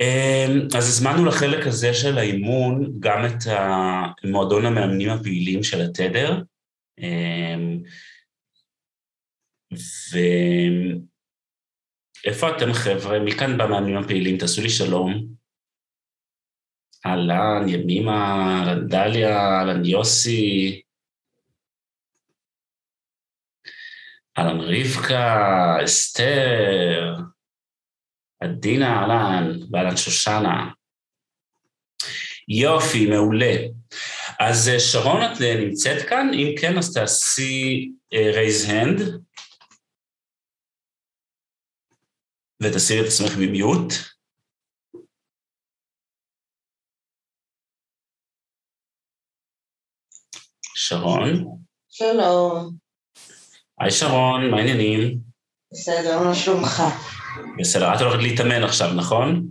אמ, אז הזמנו לחלק הזה של האימון גם את מועדון המאמנים הפעילים של התדר. אמ, ואיפה אתם חבר'ה? מכאן במאמנים הפעילים? תעשו לי שלום. אהלן, ימימה, דליה, אהלן יוסי. אהלן רבקה, אסתר. עדינה אהלן, ואהלן שושנה. יופי, מעולה. אז אה, שרון, את אה, נמצאת כאן? אם כן, אז תעשי רייז uh, הנד. ותסירי את עצמך במיוט. שרון. שלום. היי שרון, מה העניינים? בסדר, מה שלומך? בסדר, את הולכת להתאמן עכשיו, נכון?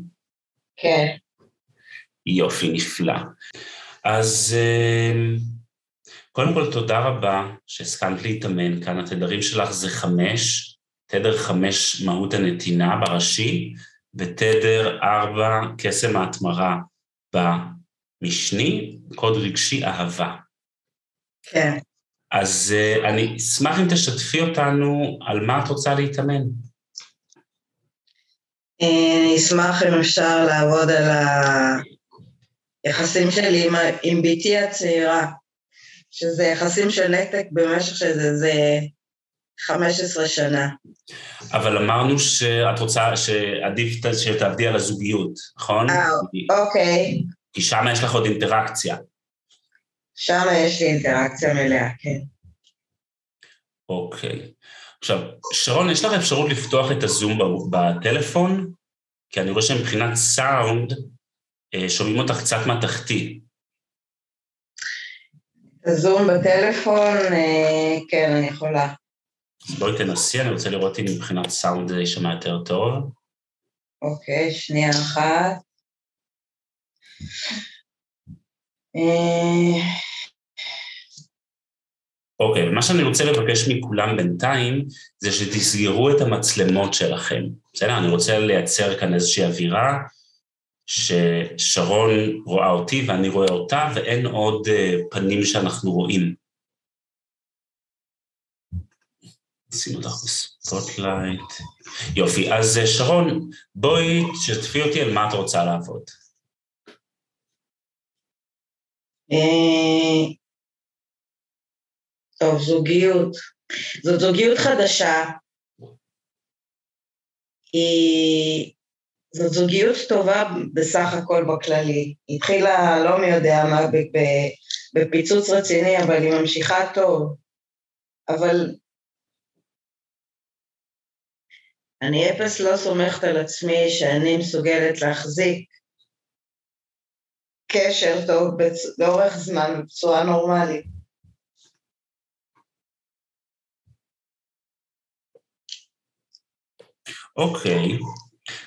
כן. יופי, נפלא. אז אמ, קודם כל, תודה רבה שהסכמת להתאמן כאן. התדרים שלך זה חמש, תדר חמש מהות הנתינה בראשי, ותדר ארבע קסם ההתמרה במשני, קוד רגשי אהבה. כן. אז uh, אני אשמח אם תשתפי אותנו על מה את רוצה להתאמן. אני אשמח אם אפשר לעבוד על היחסים שלי עם, עם בתי הצעירה, שזה יחסים של נתק במשך שזה זה 15 שנה. אבל אמרנו שאת רוצה, שעדיף שתעבדי על הזוגיות, נכון? אה, אוקיי. כי שם יש לך עוד אינטראקציה. שם יש לי אינטראקציה מלאה, כן. אוקיי. עכשיו, שרון, יש לך אפשרות לפתוח את הזום בטלפון? כי אני רואה שמבחינת סאונד, אה, שומעים אותך קצת מהתחתי. זום בטלפון, אה, כן, אני יכולה. אז בואי תנסי, אני רוצה לראות אם מבחינת סאונד זה יישמע יותר טוב. אוקיי, שנייה אחת. אה, אוקיי, okay, מה שאני רוצה לבקש מכולם בינתיים, זה שתסגרו את המצלמות שלכם. בסדר? אני רוצה לייצר כאן איזושהי אווירה ששרון רואה אותי ואני רואה אותה, ואין עוד uh, פנים שאנחנו רואים. נשים אותך ב spotlight. יופי, אז אה, שרון, בואי תשתפי אותי על מה את רוצה לעבוד. אה, טוב, זוגיות. זאת זוגיות חדשה. היא... זאת זוגיות טובה בסך הכל בכללי. היא התחילה לא מי יודע מה בפיצוץ רציני, אבל היא ממשיכה טוב. אבל אני אפס לא סומכת על עצמי שאני מסוגלת להחזיק קשר טוב לאורך זמן בצורה נורמלית. אוקיי.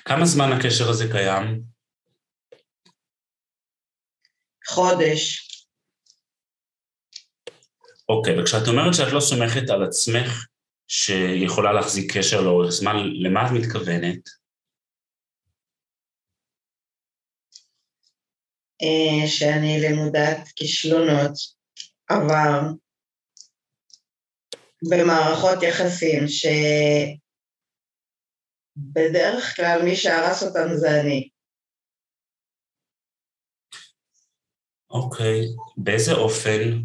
כמה זמן הקשר הזה קיים? חודש. אוקיי, וכשאת אומרת שאת לא סומכת על עצמך שיכולה להחזיק קשר לאורך זמן, למה את מתכוונת? שאני למודת כישלונות עבר במערכות יחסים, ש... בדרך כלל מי שהרס אותם זה אני. אוקיי, באיזה אופן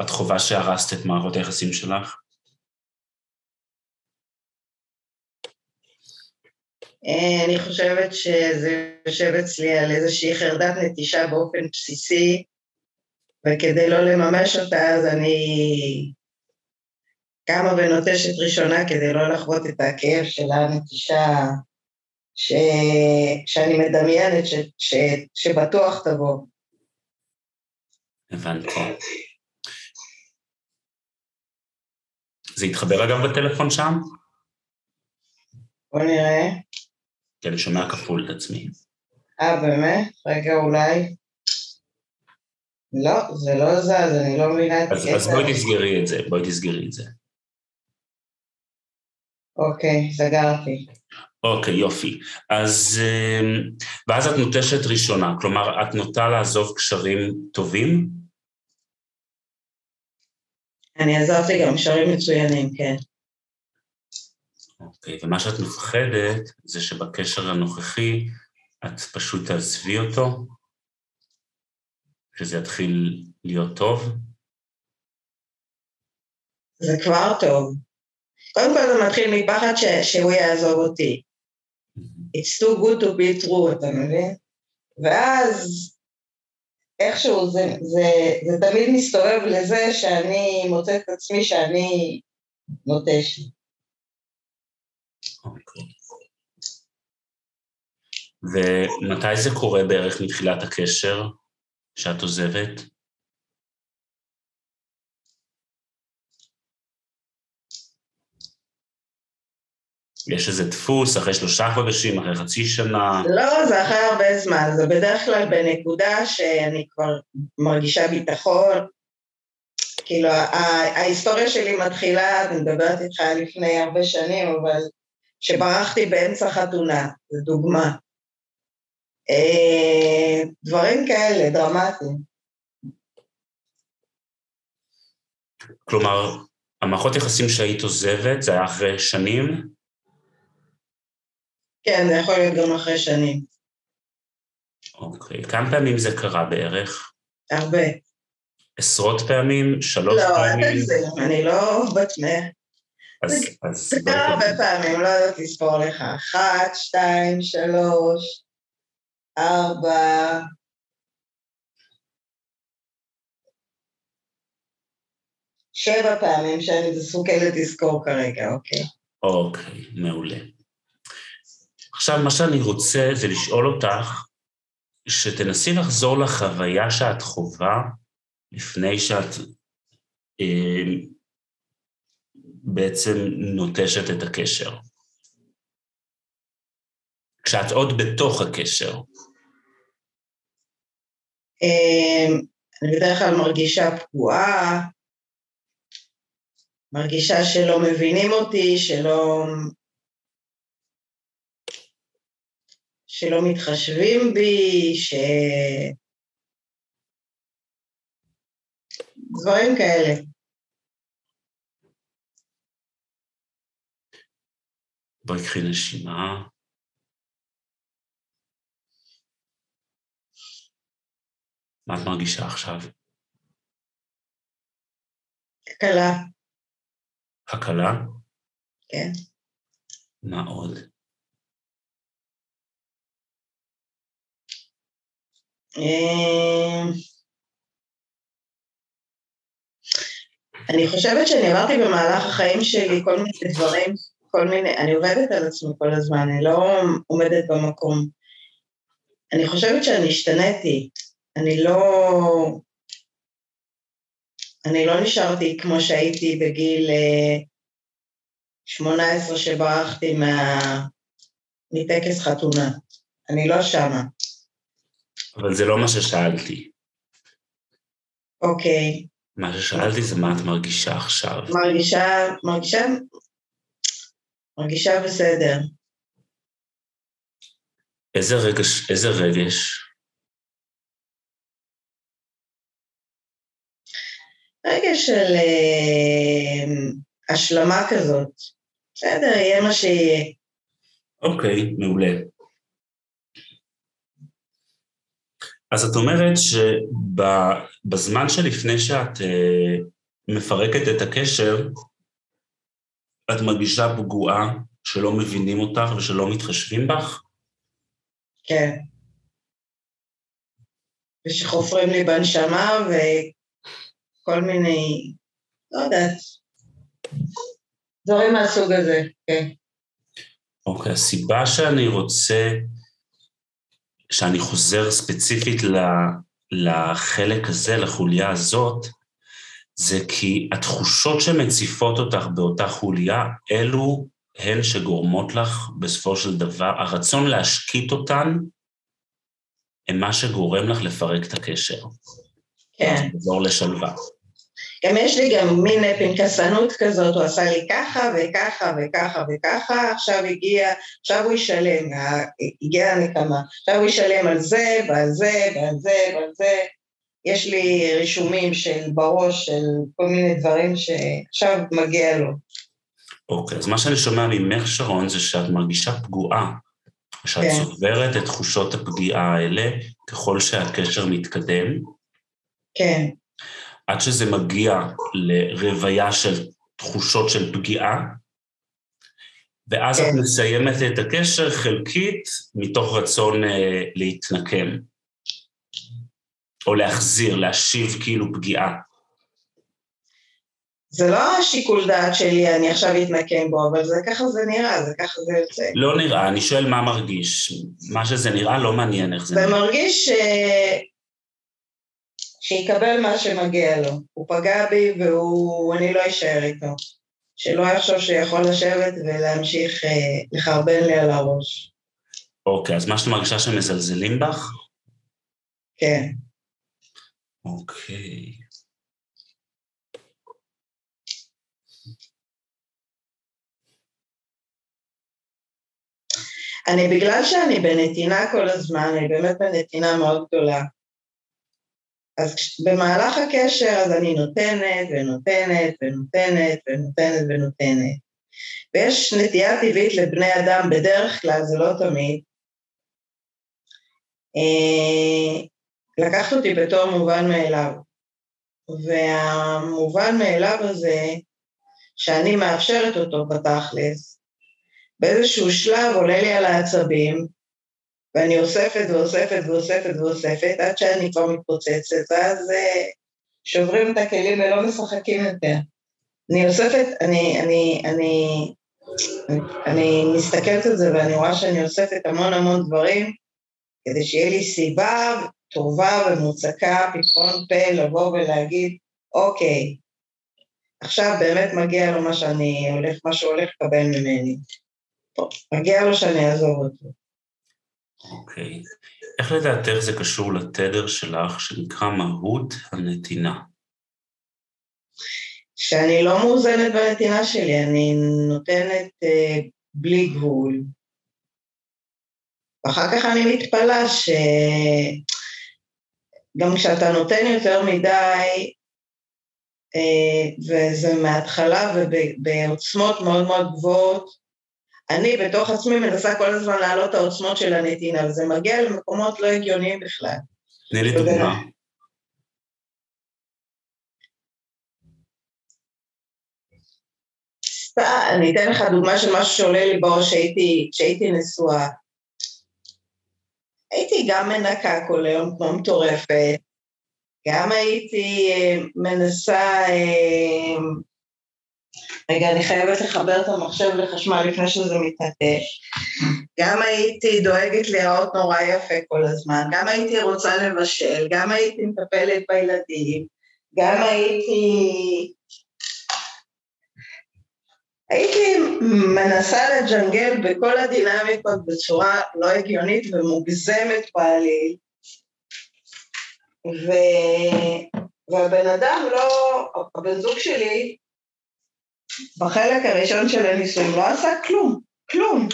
את חובה שהרסת את מערכות היחסים שלך? אני חושבת שזה יושב אצלי על איזושהי חרדת נטישה באופן בסיסי, וכדי לא לממש אותה אז אני קמה ונוטשת ראשונה כדי לא לחוות את הכאב של הנטישה ש... שאני מדמיינת ש... ש... שבטוח תבוא. הבנתי. זה התחבר אגב בטלפון שם? בוא נראה. כי אני שומע כפול את עצמי. אה, באמת? רגע, אולי. לא, זה לא זז, אני לא מבינה את אז, אז בואי תסגרי את זה, בואי תסגרי את זה. אוקיי, סגרתי. אוקיי, יופי. אז, אמ, ואז את נוטשת ראשונה, כלומר, את נוטה לעזוב קשרים טובים? אני עזרתי גם קשרים מצוינים, כן. אוקיי, ומה שאת מפחדת זה שבקשר הנוכחי את פשוט תעזבי אותו, שזה יתחיל להיות טוב? זה כבר טוב. קודם כל זה מתחיל מפחד ש- שהוא יעזוב אותי. It's too good to be true, אתה מבין? ואז איכשהו זה, זה, זה תמיד מסתובב לזה שאני מוצאת את עצמי שאני נוטש. אוקיי. ומתי זה קורה בערך מתחילת הקשר שאת עוזבת? יש איזה דפוס אחרי שלושה חודשים, אחרי חצי שנה? לא, זה אחרי הרבה זמן, זה בדרך כלל בנקודה שאני כבר מרגישה ביטחון. כאילו, ההיסטוריה שלי מתחילה, אני מדברת איתך לפני הרבה שנים, אבל שברחתי באמצע חתונה, זו דוגמה. אה, דברים כאלה, דרמטיים. כלומר, המערכות יחסים שהיית עוזבת, זה היה אחרי שנים? כן, זה יכול להיות גם אחרי שנים. אוקיי. כמה פעמים זה קרה בערך? הרבה. עשרות פעמים? שלוש לא, פעמים? אל תגזים, אני לא בת מאה. אז, זה- קרה הרבה. פעמים, לא יודעת לספור לך. אחת, שתיים, שלוש, ארבע. שבע פעמים שאני מסוגלת לזכור כרגע, אוקיי? אוקיי, מעולה. עכשיו, מה שאני רוצה זה לשאול אותך, שתנסי לחזור לחוויה שאת חווה לפני שאת אה, בעצם נוטשת את הקשר. כשאת עוד בתוך הקשר. אמ, אני בדרך כלל מרגישה פגועה, מרגישה שלא מבינים אותי, שלא... שלא מתחשבים בי, ש... דברים כאלה. בואי קחי נשימה. מה את מרגישה עכשיו? קלה, הקלה? כן. מה עוד? אמ, אני חושבת שאני עברתי במהלך החיים שלי כל מיני דברים, כל מיני, אני עובדת על עצמי כל הזמן, אני לא עומדת במקום. אני חושבת שאני השתניתי, אני לא... אני לא נשארתי כמו שהייתי בגיל אה, 18 שברחתי מה... מטקס חתונה. אני לא שמה. אבל זה לא מה ששאלתי. אוקיי. מה ששאלתי זה מה את מרגישה עכשיו. מרגישה, מרגישה, מרגישה בסדר. איזה רגש, איזה רגש? רגע של אה, השלמה כזאת. בסדר, יהיה מה שיהיה. אוקיי, מעולה. אז את אומרת שבזמן שלפני שאת אה, מפרקת את הקשר, את מרגישה פגועה שלא מבינים אותך ושלא מתחשבים בך? כן. ושחופרים לי בנשמה וכל מיני, לא יודעת, דברים מהסוג הזה, כן. אוקיי, הסיבה שאני רוצה, שאני חוזר ספציפית לחלק הזה, לחוליה הזאת, זה כי התחושות שמציפות אותך באותה חוליה, אלו הן שגורמות לך בסופו של דבר, הרצון להשקיט אותן, הם מה שגורם לך לפרק את הקשר. כן. לעזור לשלווה. גם יש לי גם מין פנקסנות כזאת, הוא עשה לי ככה וככה וככה וככה, עכשיו הגיע, עכשיו הוא ישלם, הגיעה הנקמה, עכשיו הוא ישלם על זה ועל זה ועל זה ועל זה. יש לי רישומים של בראש של כל מיני דברים שעכשיו מגיע לו. אוקיי, אז מה שאני שומע ממך, שרון, זה שאת מרגישה פגועה, שאת כן. צוברת את תחושות הפגיעה האלה ככל שהקשר מתקדם. כן. עד שזה מגיע לרוויה של תחושות של פגיעה, ואז כן. את מסיימת את הקשר חלקית מתוך רצון אה, להתנקם, או להחזיר, להשיב כאילו פגיעה. זה לא השיקול דעת שלי, אני עכשיו אתנקם בו, אבל זה ככה זה נראה, זה ככה זה יוצא. לא נראה, אני שואל מה מרגיש. מה שזה נראה לא מעניין איך זה נראה. זה מרגיש ש... שיקבל מה שמגיע לו. הוא פגע בי ואני לא אשאר איתו. שלא יחשוב שיכול לשבת ולהמשיך אה, לחרבן לי על הראש. אוקיי, אז מה שאת מרגישה שמזלזלים בך? כן. אוקיי. אני, בגלל שאני בנתינה כל הזמן, אני באמת בנתינה מאוד גדולה, אז במהלך הקשר אז אני נותנת ונותנת ונותנת ונותנת ונותנת. ויש נטייה טבעית לבני אדם, בדרך כלל, זה לא תמיד, אה, לקחת אותי בתור מובן מאליו. והמובן מאליו הזה, שאני מאפשרת אותו בתכלס, באיזשהו שלב עולה לי על העצבים, ואני אוספת ואוספת ואוספת ואוספת עד שאני כבר מתפוצצת, ואז אה, שוברים את הכלים ולא משחקים יותר. אני אוספת, אני, אני, אני, אני מסתכלת על זה ואני רואה שאני אוספת המון המון דברים כדי שיהיה לי סיבה טובה ומוצקה, פתחון פה, לבוא ולהגיד, אוקיי, עכשיו באמת מגיע לו מה שאני הולך, מה שהוא הולך לקבל ממני. מגיע לו שאני אעזוב אותו. אוקיי. איך לדעתך זה קשור לתדר שלך שנקרא מהות הנתינה? שאני לא מאוזנת בנתינה שלי, אני נותנת אה, בלי גבול. ואחר כך אני מתפלאה שגם כשאתה נותן יותר מדי, אה, וזה מההתחלה ובעוצמות מאוד מאוד גבוהות, אני בתוך עצמי מנסה כל הזמן להעלות את העוצמות של הנתינה, וזה מגיע למקומות לא הגיוניים בכלל. תני לי דוגמה. אני אתן לך דוגמה של משהו שעולה לי בראש כשהייתי נשואה. הייתי גם מנקה כל היום כמו מטורפת, גם הייתי אה, מנסה אה, רגע, אני חייבת לחבר את המחשב לחשמל לפני שזה מתנתק. גם הייתי דואגת להיראות נורא יפה כל הזמן, גם הייתי רוצה לבשל, גם הייתי מטפלת בילדים, גם הייתי... הייתי מנסה לג'נגל בכל הדינמיקות בצורה לא הגיונית ומוגזמת בעליל. ו... והבן אדם לא, הבן זוג שלי בחלק הראשון של הנישואים לא עשה כלום, כלום.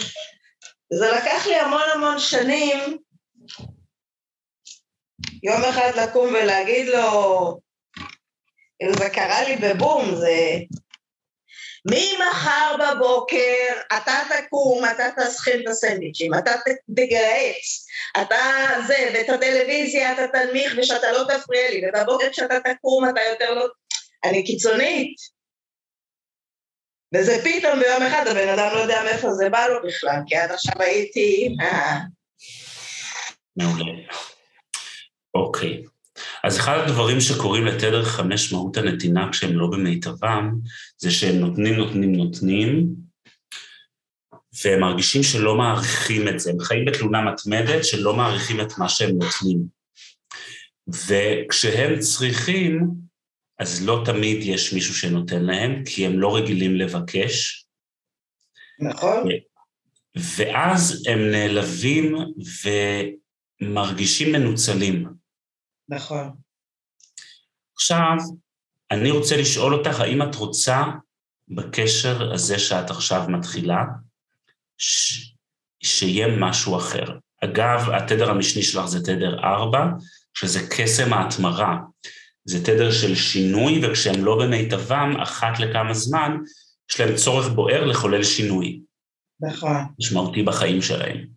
זה לקח לי המון המון שנים יום אחד לקום ולהגיד לו, זה קרה לי בבום, זה... ממחר בבוקר אתה תקום, אתה תסכין את הסנדוויצ'ים, אתה תגרץ, אתה זה, ואת הטלוויזיה אתה תנמיך ושאתה לא תפריע לי, ובבוקר כשאתה תקום אתה יותר לא... אני קיצונית. וזה פתאום ביום אחד הבן אדם לא יודע מאיפה זה בא לו בכלל, כי עד עכשיו הייתי... מעולה. אוקיי. אז אחד הדברים שקורים לתדר חמש מהות הנתינה כשהם לא במיטבם, זה שהם נותנים, נותנים, נותנים, והם מרגישים שלא מעריכים את זה, הם חיים בתלונה מתמדת שלא מעריכים את מה שהם נותנים. וכשהם צריכים, אז לא תמיד יש מישהו שנותן להם, כי הם לא רגילים לבקש. נכון. ואז הם נעלבים ומרגישים מנוצלים. נכון. עכשיו, אני רוצה לשאול אותך, האם את רוצה בקשר הזה שאת עכשיו מתחילה, ש... שיהיה משהו אחר. אגב, התדר המשני שלך זה תדר 4, שזה קסם ההתמרה. זה תדר של שינוי, וכשהם לא במיטבם, אחת לכמה זמן, יש להם צורך בוער לחולל שינוי. נכון. משמעותי בחיים שלהם.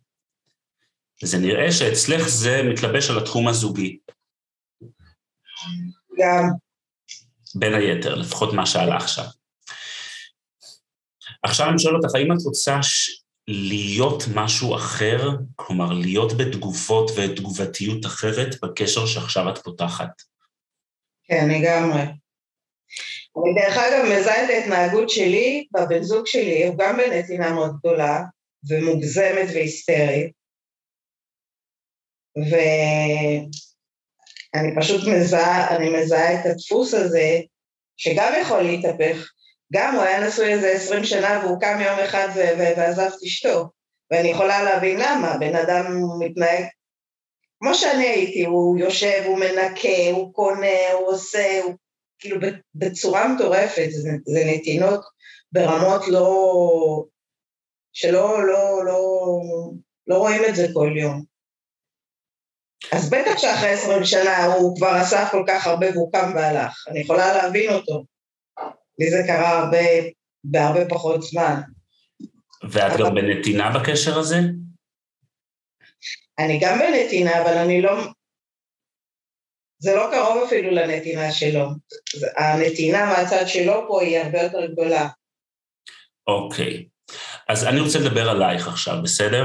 וזה נראה שאצלך זה מתלבש על התחום הזוגי. גם. בין היתר, לפחות מה שעלה עכשיו. עכשיו אני שואל אותך, האם את רוצה ש... להיות משהו אחר, כלומר להיות בתגובות ותגובתיות אחרת בקשר שעכשיו את פותחת? כן, לגמרי. אני דרך אגב מזהה את ההתנהגות שלי בבן זוג שלי, הוא גם בנתינה מאוד גדולה ומוגזמת והיסטרית, ואני פשוט מזהה, אני מזהה את הדפוס הזה, שגם יכול להתהפך. גם הוא היה נשוי איזה עשרים שנה והוא קם יום אחד ועזב את אשתו, ואני יכולה להבין למה, בן אדם מתנהג כמו שאני הייתי, הוא יושב, הוא מנקה, הוא קונה, הוא עושה, הוא כאילו בצורה מטורפת, זה, זה נתינות ברמות לא, שלא לא, לא, לא רואים את זה כל יום. אז בטח שאחרי עשרים שנה הוא כבר עשה כל כך הרבה והוא קם והלך, אני יכולה להבין אותו. לי זה קרה הרבה, בהרבה פחות זמן. ואת אבל... גם בנתינה בקשר הזה? אני גם בנתינה, אבל אני לא... זה לא קרוב אפילו לנתינה שלו. הנתינה מהצד שלו פה היא הרבה יותר גדולה. אוקיי. אז אני רוצה לדבר עלייך עכשיו, בסדר?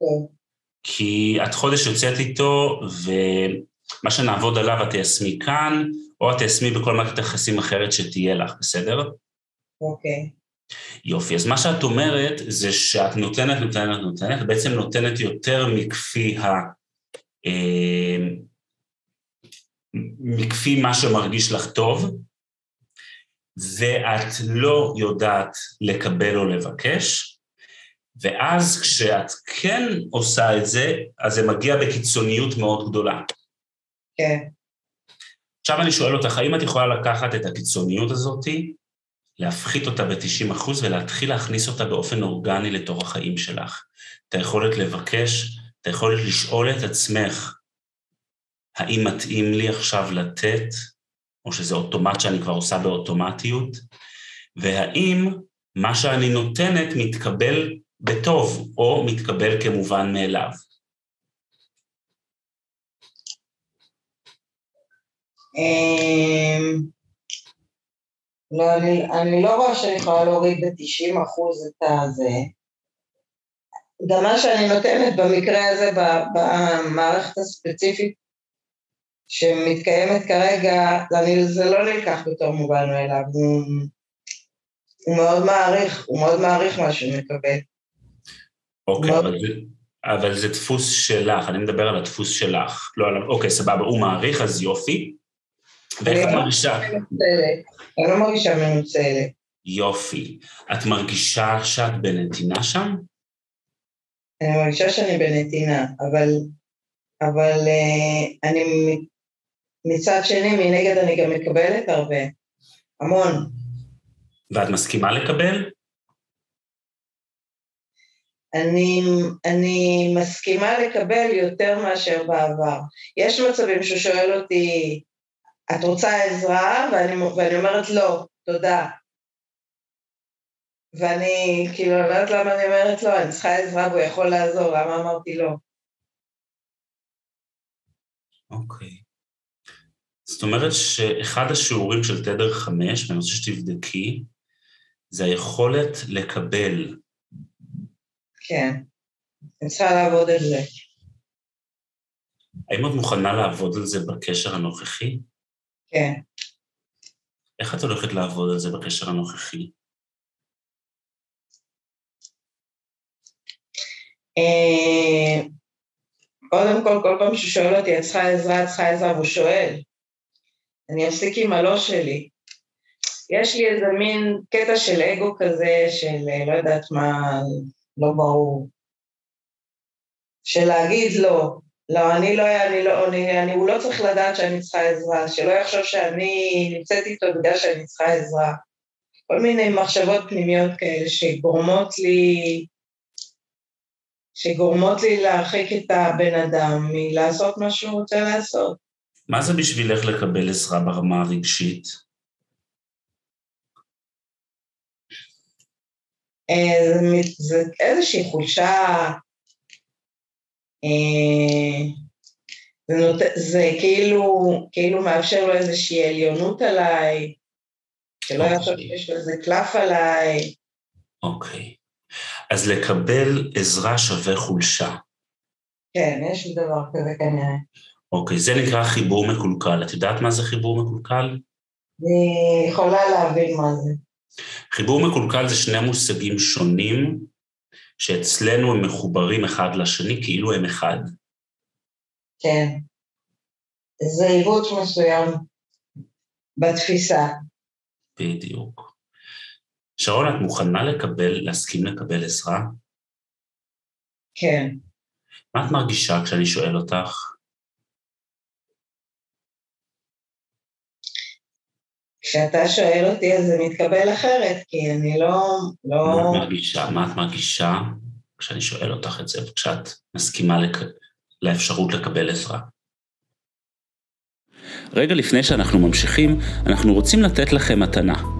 כן. כי את חודש יוצאת איתו, ומה שנעבוד עליו את תיישמי כאן, או את תיישמי בכל מערכת יחסים אחרת שתהיה לך, בסדר? אוקיי. יופי, אז מה שאת אומרת זה שאת נותנת, נותנת, נותנת, בעצם נותנת יותר מכפי ה... אה, מכפי מה שמרגיש לך טוב, ואת לא יודעת לקבל או לבקש, ואז כשאת כן עושה את זה, אז זה מגיע בקיצוניות מאוד גדולה. כן. עכשיו אני שואל אותך, האם את יכולה לקחת את הקיצוניות הזאתי, להפחית אותה ב-90% ולהתחיל להכניס אותה באופן אורגני לתוך החיים שלך? את היכולת לבקש, את היכולת לשאול את עצמך, האם מתאים לי עכשיו לתת, או שזה אוטומט שאני כבר עושה באוטומטיות, והאם מה שאני נותנת מתקבל בטוב, או מתקבל כמובן מאליו. אמ, לא, אני, אני לא רואה שאני יכולה להוריד ב-90 אחוז את הזה. גם מה שאני נותנת במקרה הזה, במערכת הספציפית שמתקיימת כרגע, אני, זה לא נלקח בתור מובן מאליו, הוא, הוא מאוד מעריך, הוא מאוד מעריך מה שהוא מקבל. אוקיי, מאוד... אבל, זה, אבל זה דפוס שלך, אני מדבר על הדפוס שלך, לא על... אוקיי, סבבה, הוא מעריך, אז יופי. ואיך את מרגישה? אני לא מרגישה מנוצלת. יופי. את מרגישה שאת בנתינה שם? אני מרגישה שאני בנתינה, אבל, אבל uh, אני מצד שני, מנגד אני גם מקבלת הרבה, המון. ואת מסכימה לקבל? אני, אני מסכימה לקבל יותר מאשר בעבר. יש מצבים שהוא שואל אותי, את רוצה עזרה? ואני, ואני אומרת לא, תודה. ואני כאילו לא יודעת למה אני אומרת לא, אני צריכה עזרה והוא יכול לעזור, למה אמרתי לא? אוקיי. Okay. זאת אומרת שאחד השיעורים של תדר חמש, ואני רוצה שתבדקי, זה היכולת לקבל. כן, אני צריכה לעבוד על זה. האם את מוכנה לעבוד על זה בקשר הנוכחי? כן. איך את הולכת לעבוד על זה בקשר הנוכחי? אה, קודם כל, כל פעם שהוא שואל אותי, את צריכה עזרה, את צריכה עזרה, והוא שואל. אני אפסיק עם הלא שלי. יש לי איזה מין קטע של אגו כזה, של אה, לא יודעת מה, לא ברור. של להגיד לא. לא, אני לא, אני לא, אני, אני, הוא לא צריך לדעת שאני צריכה עזרה, שלא יחשוב שאני נמצאת איתו בגלל שאני צריכה עזרה. כל מיני מחשבות פנימיות כאלה שגורמות לי, שגורמות לי להרחיק את הבן אדם מלעשות מה שהוא רוצה לעשות. מה זה בשבילך לקבל עזרה ברמה הרגשית? זה איזושהי חולשה, אה, זה, נות... זה כאילו, כאילו מאפשר לו איזושהי עליונות עליי, שלא okay. יחשוב שיש לו איזה קלף עליי. אוקיי. Okay. אז לקבל עזרה שווה חולשה. כן, יש דבר כזה כנראה. אוקיי, זה נקרא חיבור מקולקל. את יודעת מה זה חיבור מקולקל? אני יכולה להבין מה זה. חיבור מקולקל זה שני מושגים שונים, שאצלנו הם מחוברים אחד לשני כאילו הם אחד. כן. זה עיוות מסוים בתפיסה. בדיוק. שרון, את מוכנה לקבל, להסכים לקבל עזרה? כן. מה את מרגישה כשאני שואל אותך? כשאתה שואל אותי אז זה מתקבל אחרת, כי אני לא... לא... מה את מרגישה? מה את מרגישה כשאני שואל אותך את זה, וכשאת מסכימה לק... לאפשרות לקבל עזרה? רגע לפני שאנחנו ממשיכים, אנחנו רוצים לתת לכם מתנה.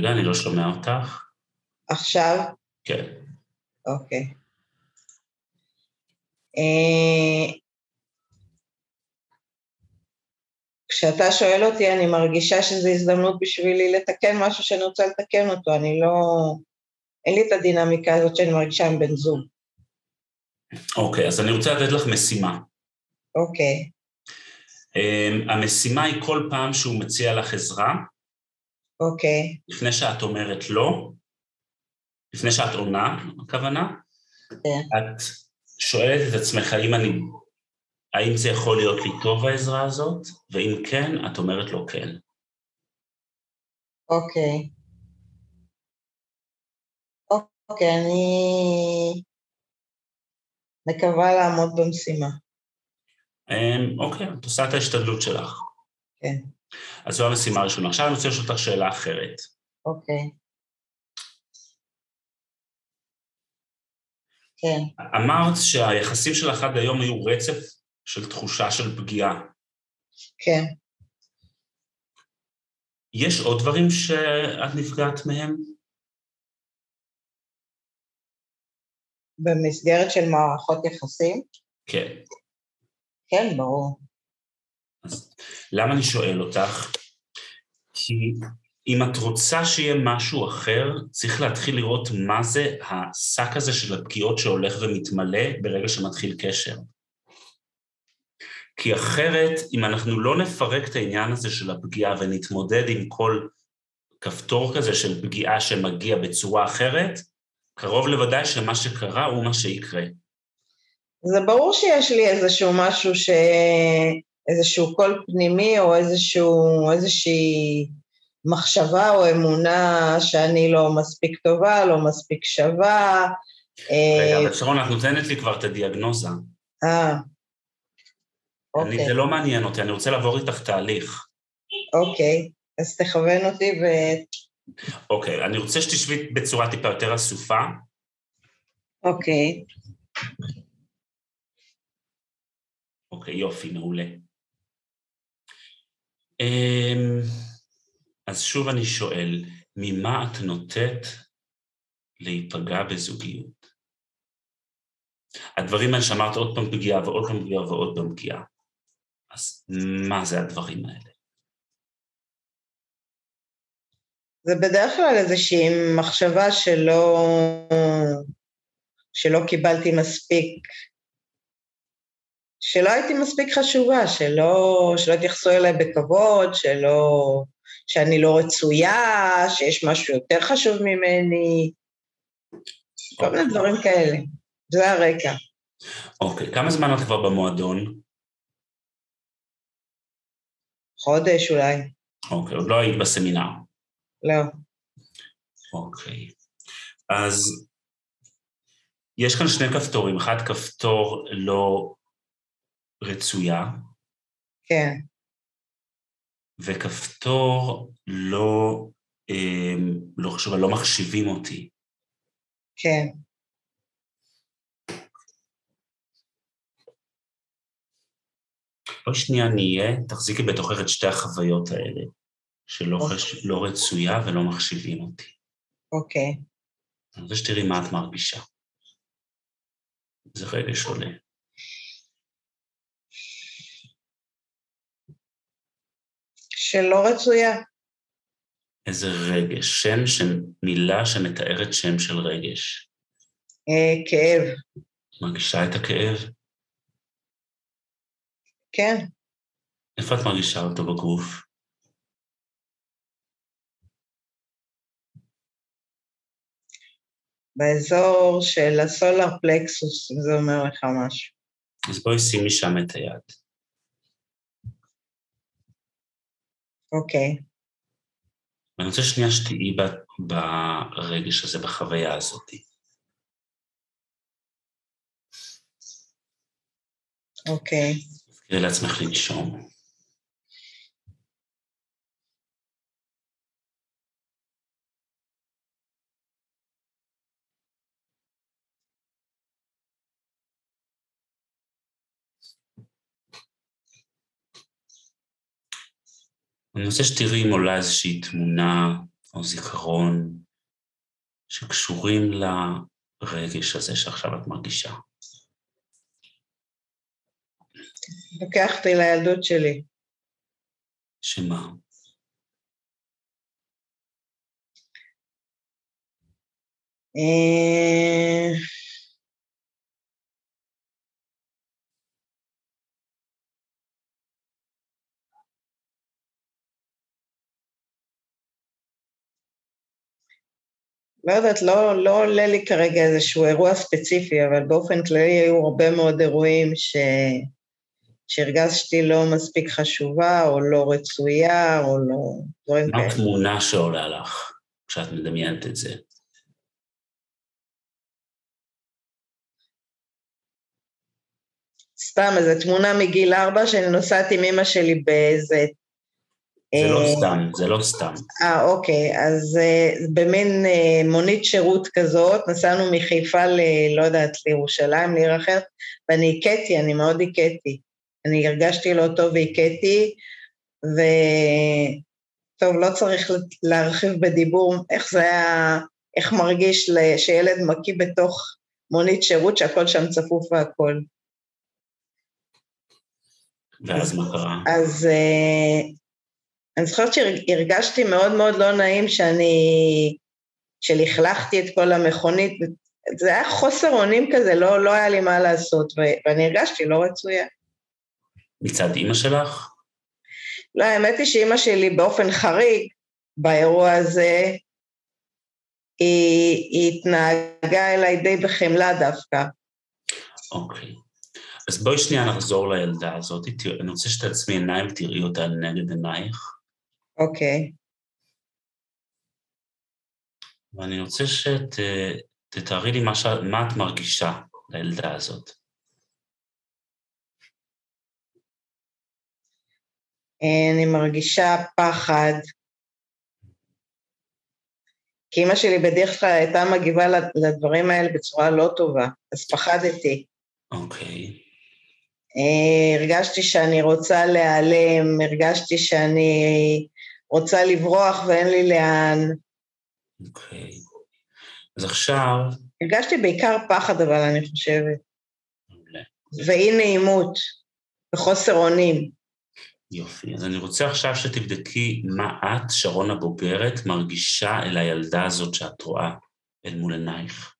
רגע, אני לא שומע אותך. עכשיו? כן. אוקיי. אה, כשאתה שואל אותי, אני מרגישה שזו הזדמנות בשבילי לתקן משהו שאני רוצה לתקן אותו, אני לא... אין לי את הדינמיקה הזאת שאני מרגישה עם בן זוג. אוקיי, אז אני רוצה לתת לך משימה. אוקיי. Um, המשימה היא כל פעם שהוא מציע לך עזרה, אוקיי. לפני שאת אומרת לא, לפני שאת עונה, הכוונה, כן. את שואלת את עצמך האם אני, האם זה יכול להיות לי טוב העזרה הזאת, ואם כן, את אומרת לו כן. אוקיי. אוקיי, אני מקווה לעמוד במשימה. אמ, אוקיי, את עושה את ההשתדלות שלך. כן. אז זו המשימה הראשונה. עכשיו אני רוצה לשאול אותך שאלה אחרת. אוקיי. כן. אמרת שהיחסים שלך עד היום היו רצף של תחושה של פגיעה. כן. יש עוד דברים שאת נפגעת מהם? במסגרת של מערכות יחסים? כן. כן, ברור. אז למה אני שואל אותך? כי אם את רוצה שיהיה משהו אחר, צריך להתחיל לראות מה זה השק הזה של הפגיעות שהולך ומתמלא ברגע שמתחיל קשר. כי אחרת, אם אנחנו לא נפרק את העניין הזה של הפגיעה ונתמודד עם כל כפתור כזה של פגיעה שמגיע בצורה אחרת, קרוב לוודאי שמה שקרה הוא מה שיקרה. זה ברור שיש לי איזשהו משהו ש... איזשהו קול פנימי או איזשהו, איזושהי מחשבה או אמונה שאני לא מספיק טובה, לא מספיק שווה. רגע, אבל שרון, את נותנת לי כבר את הדיאגנוזה. אה, אוקיי. זה לא מעניין אותי, אני רוצה לעבור איתך תהליך. אוקיי, אז תכוון אותי ו... אוקיי, אני רוצה שתשבי בצורה טיפה יותר אסופה. אוקיי. אוקיי, יופי, מעולה. אמ, אז שוב אני שואל, ממה את נוטית להיפגע בזוגיות? הדברים האלה שאמרת עוד פעם פגיעה ועוד פעם פגיעה ועוד פעם פגיעה. אז מה זה הדברים האלה? זה בדרך כלל איזושהי מחשבה שלא, שלא קיבלתי מספיק, שלא הייתי מספיק חשובה, שלא, שלא התייחסו אליי בכבוד, שלא, שאני לא רצויה, שיש משהו יותר חשוב ממני, כל מיני דברים כאלה. זה הרקע. אוקיי, כמה זמן את כבר במועדון? חודש אולי. אוקיי, עוד לא היית בסמינר. לא. אוקיי. אז יש כאן שני כפתורים, אחד כפתור לא רצויה. כן. וכפתור לא, אה, לא חשוב, לא מחשיבים אותי. כן. בואי שנייה נהיה, תחזיקי בתוכך את שתי החוויות האלה, שלא okay. חש... לא רצויה ולא מחשיבים אותי. אוקיי. Okay. אני רוצה שתראי מה את מרגישה. זה רגש עולה. שלא רצויה. איזה רגש, שם, שם, מילה שמתארת שם של רגש. אה, כאב. מרגישה את הכאב? כן. איפה את מרגישה אותו בגוף? באזור של הסולר פלקסוס, אם זה אומר לך משהו. אז בואי שימי שם את היד. אוקיי. ואני רוצה שנייה שתהיי ברגש הזה, בחוויה הזאת. אוקיי. תראי לעצמך לנשום. אני רוצה שתראי אם עולה איזושהי תמונה או זיכרון שקשורים לרגש הזה שעכשיו את מרגישה. לוקח אותי לילדות שלי. שמה? אה, לא יודעת, לא, לא עולה לי כרגע איזשהו אירוע ספציפי, אבל באופן כללי היו הרבה מאוד אירועים ש... שהרגשתי לא מספיק חשובה, או לא רצויה, או לא... דברים כאלה. מה התמונה שעולה לך כשאת מדמיינת את זה? סתם, איזו תמונה מגיל ארבע שאני נוסעת עם אמא שלי באיזה... זה לא אה, סתם, זה לא סתם. אה, אוקיי, אז אה, במין אה, מונית שירות כזאת, נסענו מחיפה ל... לא יודעת, לירושלים, לעיר אחרת, ואני הכיתי, אני מאוד הכיתי. אני הרגשתי לא טוב והכיתי, וטוב, לא צריך להרחיב בדיבור איך זה היה, איך מרגיש שילד מקיא בתוך מונית שירות שהכל שם צפוף והכל. ואז מה קרה? אז אני זוכרת שהרגשתי מאוד מאוד לא נעים שאני, שלכלכתי את כל המכונית, זה היה חוסר אונים כזה, לא, לא היה לי מה לעשות, ואני הרגשתי לא רצויה. מצד אימא שלך? לא, האמת היא שאימא שלי באופן חריג באירוע הזה, היא, היא התנהגה אליי די בחמלה דווקא. אוקיי. אז בואי שנייה נחזור לילדה הזאת. אני רוצה שתעצמי עיניים ותראי אותה נגד עינייך. אוקיי. ואני רוצה שתתארי לי מה, ש... מה את מרגישה לילדה הזאת. אני מרגישה פחד. כי אימא שלי בדרך כלל הייתה מגיבה לדברים האלה בצורה לא טובה, אז פחדתי. אוקיי. Okay. אה, הרגשתי שאני רוצה להיעלם, הרגשתי שאני רוצה לברוח ואין לי לאן. אוקיי. אז עכשיו... הרגשתי בעיקר פחד, אבל אני חושבת. ואי נעימות, וחוסר אונים. יופי. אז אני רוצה עכשיו שתבדקי מה את, שרון הבוגרת, מרגישה אל הילדה הזאת שאת רואה אל מול עינייך.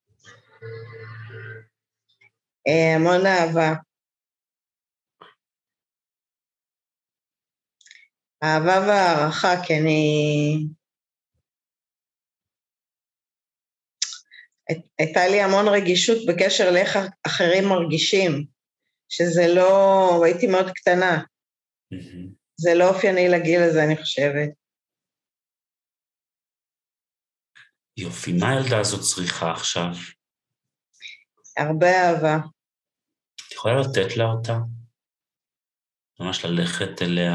אה, המון אהבה. אהבה והערכה, כי אני... הייתה לי המון רגישות בקשר לאיך אחרים מרגישים, שזה לא... הייתי מאוד קטנה. זה לא אופייני לגיל הזה, אני חושבת. יופי, מה הילדה הזאת צריכה עכשיו? הרבה אהבה. את יכולה לתת לה אותה? ממש ללכת אליה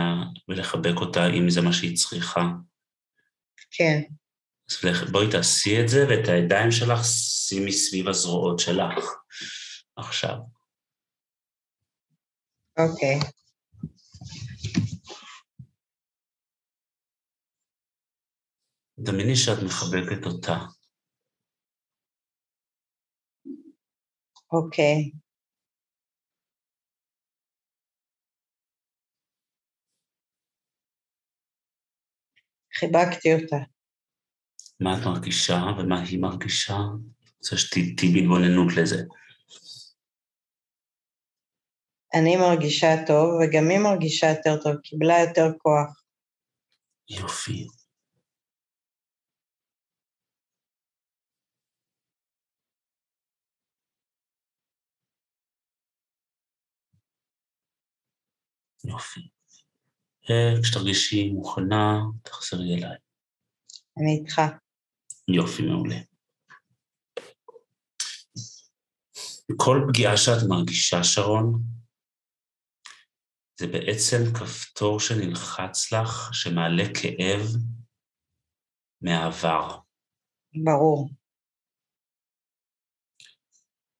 ולחבק אותה אם זה מה שהיא צריכה. כן. אז בואי תעשי את זה, ואת הידיים שלך שימי סביב הזרועות שלך עכשיו. אוקיי. דמייני שאת מחבקת אותה. אוקיי. חיבקתי אותה. מה את מרגישה ומה היא מרגישה? רוצה שתהיי בהתבוננות לזה. אני מרגישה טוב, וגם היא מרגישה יותר טוב, קיבלה יותר כוח. יופי. יופי. כשתרגישי מוכנה, תחזרי אליי. אני איתך. יופי, מעולה. כל פגיעה שאת מרגישה, שרון, זה בעצם כפתור שנלחץ לך, שמעלה כאב מהעבר. ברור.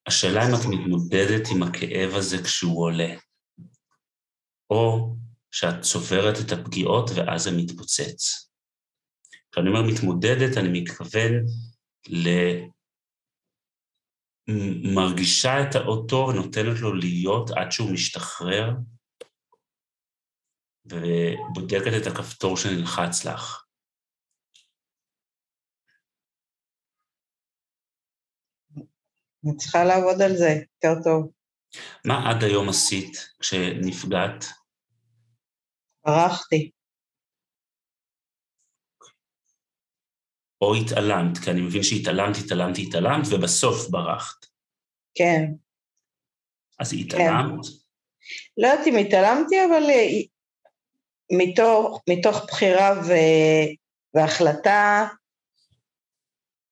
השאלה אם את מתמודדת עם הכאב הזה כשהוא עולה, או שאת צוברת את הפגיעות ואז זה מתפוצץ. כשאני אומר מתמודדת, אני מתכוון ל... מרגישה את האוטו ונותנת לו להיות עד שהוא משתחרר, ובודקת את הכפתור שנלחץ לך. אני צריכה לעבוד על זה יותר טוב. מה עד היום עשית כשנפגעת? ברחתי. או התעלמת, כי אני מבין שהתעלמת, התעלמת, התעלמת, ובסוף ברחת. כן. אז התעלמת? כן. לא יודעת אם התעלמתי, אבל אה, מתוך, מתוך בחירה ו, והחלטה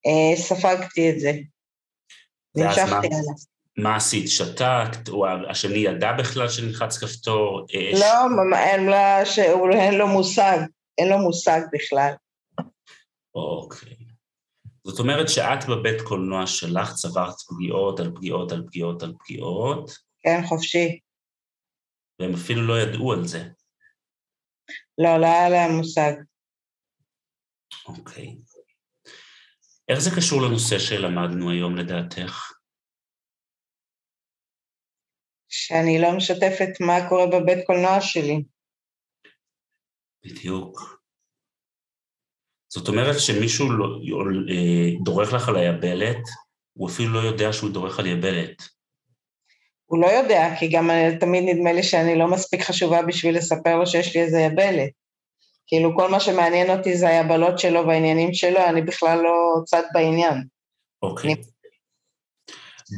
אה, ספגתי את זה. והמשכתי עליו. מה עשית? שתקת? או השני ידע בכלל שנלחץ כפתור? לא, אין. אין לו מושג, אין לו מושג בכלל. אוקיי. זאת אומרת שאת בבית קולנוע שלך צברת פגיעות על פגיעות על פגיעות על פגיעות. כן, חופשי. והם אפילו לא ידעו על זה. לא, לא היה להם מושג. אוקיי. איך זה קשור לנושא שלמדנו היום לדעתך? שאני לא משתפת מה קורה בבית קולנוע שלי. בדיוק. זאת אומרת שמישהו לא, אה, דורך לך על היבלת, הוא אפילו לא יודע שהוא דורך על יבלת. הוא לא יודע, כי גם אה, תמיד נדמה לי שאני לא מספיק חשובה בשביל לספר לו שיש לי איזה יבלת. כאילו כל מה שמעניין אותי זה היבלות שלו והעניינים שלו, אני בכלל לא צד בעניין. אוקיי. אני...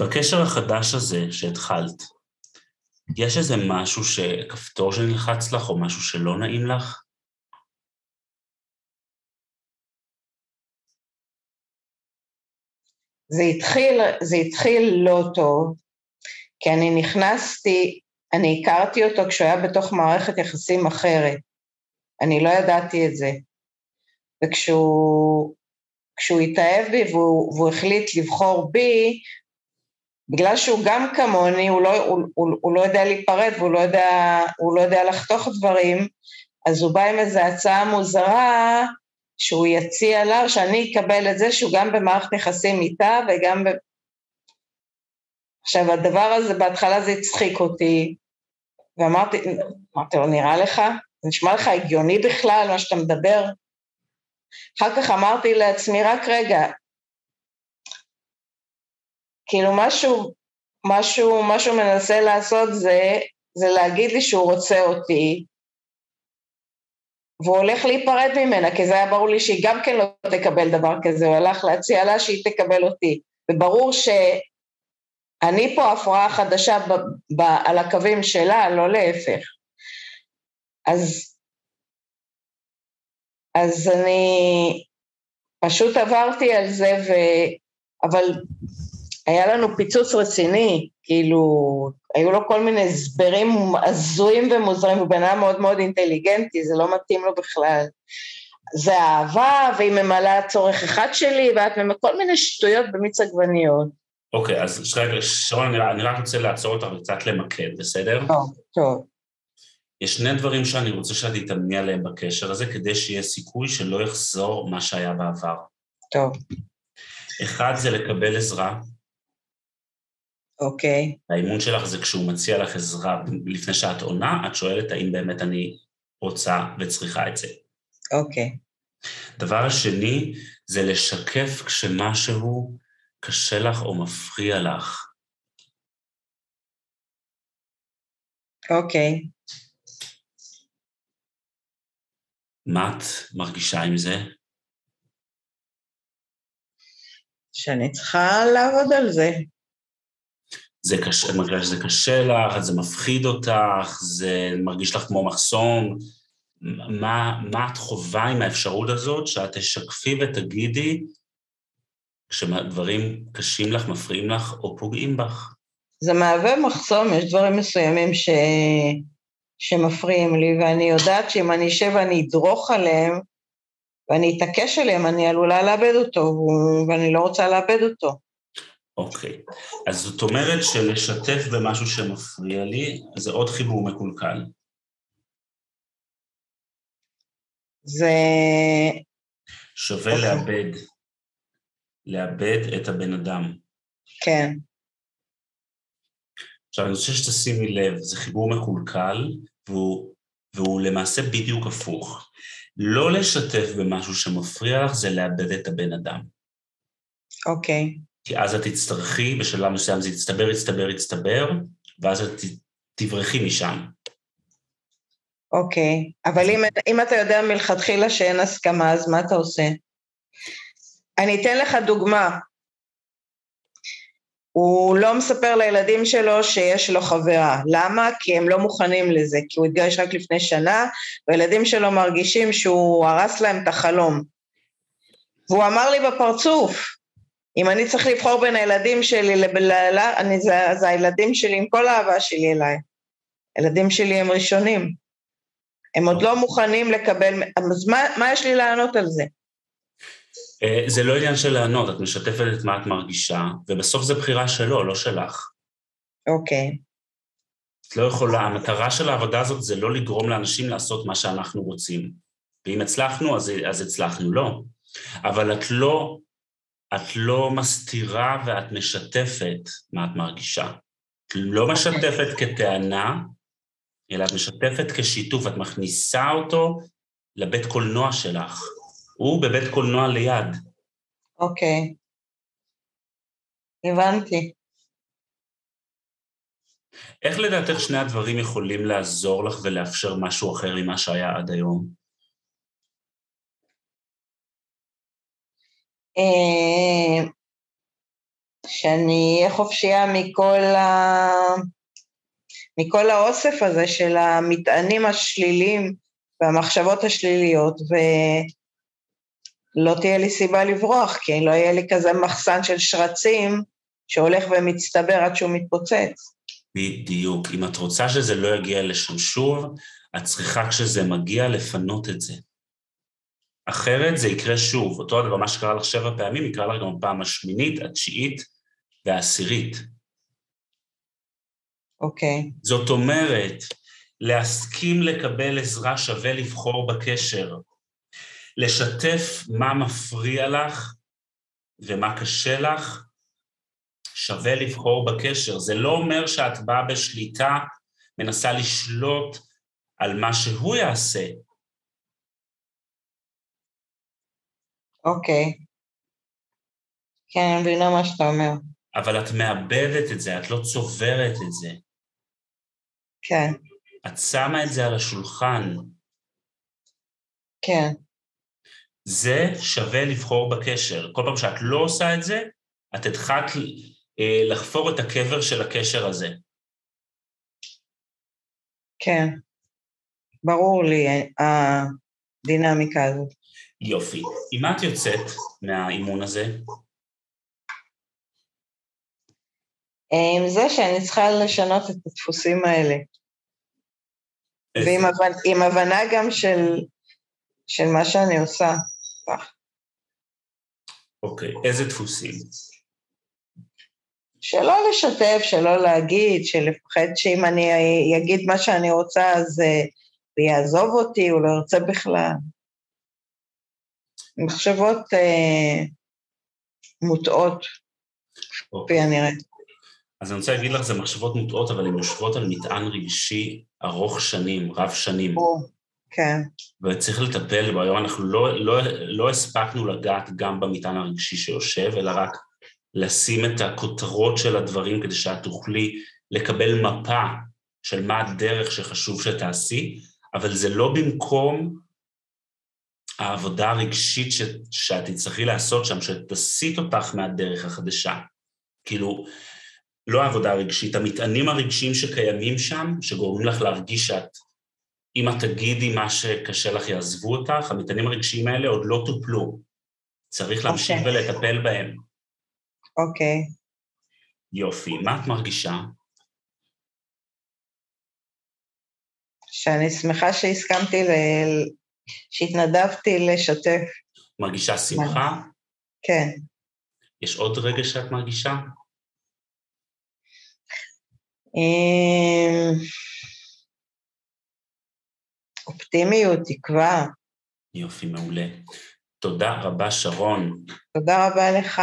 בקשר החדש הזה שהתחלת, יש איזה משהו, כפתור שנלחץ לך, או משהו שלא נעים לך? זה התחיל, זה התחיל לא טוב, כי אני נכנסתי, אני הכרתי אותו כשהוא היה בתוך מערכת יחסים אחרת. אני לא ידעתי את זה. וכשהוא כשהוא התאהב בי והוא, והוא החליט לבחור בי, בגלל שהוא גם כמוני, הוא לא, הוא, הוא, הוא לא יודע להיפרד והוא לא יודע, לא יודע לחתוך דברים, אז הוא בא עם איזו הצעה מוזרה שהוא יציע לה, שאני אקבל את זה שהוא גם במערכת יחסים איתה וגם ב... עכשיו הדבר הזה, בהתחלה זה הצחיק אותי, ואמרתי, אמרתי לו, נראה לך? זה נשמע לך הגיוני בכלל מה שאתה מדבר? אחר כך אמרתי לעצמי, רק רגע, כאילו משהו, משהו, משהו מנסה לעשות זה, זה להגיד לי שהוא רוצה אותי, והוא הולך להיפרד ממנה, כי זה היה ברור לי שהיא גם כן לא תקבל דבר כזה, הוא הלך להציע לה שהיא תקבל אותי. וברור שאני פה הפרעה חדשה ב, ב, על הקווים שלה, לא להפך. אז, אז אני פשוט עברתי על זה, ו... אבל היה לנו פיצוץ רציני, כאילו, היו לו כל מיני הסברים הזויים ומוזרים, הוא בן אדם מאוד מאוד אינטליגנטי, זה לא מתאים לו בכלל. זה אהבה, והיא ממלאה צורך אחד שלי, ואת ממלאה כל מיני שטויות במיץ עגבניות. אוקיי, אז רגע, שרון, אני, אני רק רוצה לעצור אותך וקצת למקד, בסדר? טוב, טוב. יש שני דברים שאני רוצה שאת תתאמני עליהם בקשר הזה, כדי שיהיה סיכוי שלא יחזור מה שהיה בעבר. טוב. אחד זה לקבל עזרה, אוקיי. האימון שלך זה כשהוא מציע לך עזרה לפני שאת עונה, את שואלת האם באמת אני רוצה וצריכה את זה. אוקיי. דבר השני זה לשקף כשמשהו קשה לך או מפריע לך. אוקיי. מה את מרגישה עם זה? שאני צריכה לעבוד על זה. זה קשה, מרגיש שזה קשה לך, זה מפחיד אותך, זה מרגיש לך כמו מחסום. מה, מה את חווה עם האפשרות הזאת שאת תשקפי ותגידי כשדברים קשים לך, מפריעים לך או פוגעים בך? זה מהווה מחסום, יש דברים מסוימים ש... שמפריעים לי, ואני יודעת שאם אני אשב ואני אדרוך עליהם, ואני אתעקש עליהם, אני עלולה לאבד אותו, ואני לא רוצה לאבד אותו. אוקיי. אז זאת אומרת שלשתף במשהו שמפריע לי, זה עוד חיבור מקולקל. זה... שווה אוקיי. לאבד, לאבד את הבן אדם. כן. עכשיו, אני רוצה שתשימי לב, זה חיבור מקולקל, והוא, והוא למעשה בדיוק הפוך. לא לשתף במשהו שמפריע לך, זה לאבד את הבן אדם. אוקיי. כי אז את תצטרכי, בשלב מסוים זה יצטבר, יצטבר, יצטבר, ואז את תברכי משם. אוקיי, אבל אם, אם אתה יודע מלכתחילה שאין הסכמה, אז מה אתה עושה? אני אתן לך דוגמה. הוא לא מספר לילדים שלו שיש לו חברה. למה? כי הם לא מוכנים לזה, כי הוא התגרש רק לפני שנה, והילדים שלו מרגישים שהוא הרס להם את החלום. והוא אמר לי בפרצוף, אם אני צריך לבחור בין הילדים שלי, לבלה, אני, זה, זה הילדים שלי עם כל האהבה שלי אליי. הילדים שלי הם ראשונים. הם עוד לא מוכנים לקבל, אז מה, מה יש לי לענות על זה? אה, זה לא עניין של לענות, את משתפת את מה את מרגישה, ובסוף זו בחירה שלו, לא שלך. אוקיי. את לא יכולה, המטרה של העבודה הזאת זה לא לגרום לאנשים לעשות מה שאנחנו רוצים. ואם הצלחנו, אז, אז הצלחנו, לא. אבל את לא את לא מסתירה ואת משתפת מה את מרגישה. את לא אוקיי. משתפת כטענה, אלא את משתפת כשיתוף, את מכניסה אותו לבית קולנוע שלך. הוא בבית קולנוע ליד. אוקיי. הבנתי. איך לדעתך שני הדברים יכולים לעזור לך ולאפשר משהו אחר ממה שהיה עד היום? שאני אהיה חופשייה מכל, ה... מכל האוסף הזה של המטענים השליליים והמחשבות השליליות, ולא תהיה לי סיבה לברוח, כי לא יהיה לי כזה מחסן של שרצים שהולך ומצטבר עד שהוא מתפוצץ. בדיוק. אם את רוצה שזה לא יגיע לשם שוב, את צריכה כשזה מגיע לפנות את זה. אחרת זה יקרה שוב. אותו הדבר, מה שקרה לך שבע פעמים, יקרה לך גם בפעם השמינית, התשיעית והעשירית. אוקיי. Okay. זאת אומרת, להסכים לקבל עזרה שווה לבחור בקשר. לשתף מה מפריע לך ומה קשה לך, שווה לבחור בקשר. זה לא אומר שאת באה בשליטה, מנסה לשלוט על מה שהוא יעשה. אוקיי. כן, אני מבינה מה שאתה אומר. אבל את מאבדת את זה, את לא צוברת את זה. כן. את שמה את זה על השולחן. כן. זה שווה לבחור בקשר. כל פעם שאת לא עושה את זה, את התחלת אה, לחפור את הקבר של הקשר הזה. כן, ברור לי הדינמיקה הזאת. יופי. עם מה את יוצאת מהאימון הזה? עם זה שאני צריכה לשנות את הדפוסים האלה. ועם הבנ... עם הבנה גם של, של מה שאני עושה. אוקיי, איזה דפוסים? שלא לשתף, שלא להגיד, שלפחד שאם אני אגיד מה שאני רוצה אז הוא יעזוב אותי, הוא לא ירצה בכלל. מחשבות אה, מוטעות, כפי. הנראה. אז אני רוצה להגיד לך, זה מחשבות מוטעות, אבל הן יושבות על מטען רגשי ארוך שנים, רב שנים. כן. וצריך לטפל בו. היום אנחנו לא, לא, לא הספקנו לגעת גם במטען הרגשי שיושב, אלא רק לשים את הכותרות של הדברים כדי שאת תוכלי לקבל מפה של מה הדרך שחשוב שתעשי, אבל זה לא במקום העבודה הרגשית ש, שאת תצטרכי לעשות שם, שתסיט אותך מהדרך החדשה. כאילו, לא העבודה הרגשית, המטענים הרגשיים שקיימים שם, שגורמים לך להרגיש שאת, אם את תגידי מה שקשה לך יעזבו אותך, המטענים הרגשיים האלה עוד לא טופלו. צריך להמשיך okay. אוקיי. ולטפל בהם. אוקיי. Okay. יופי. מה את מרגישה? שאני שמחה שהסכמתי, ל... שהתנדבתי לשתף. מרגישה שמחה? כן. יש עוד רגע שאת מרגישה? אמ, אופטימיות, תקווה. יופי, מעולה. תודה רבה, שרון. תודה רבה לך.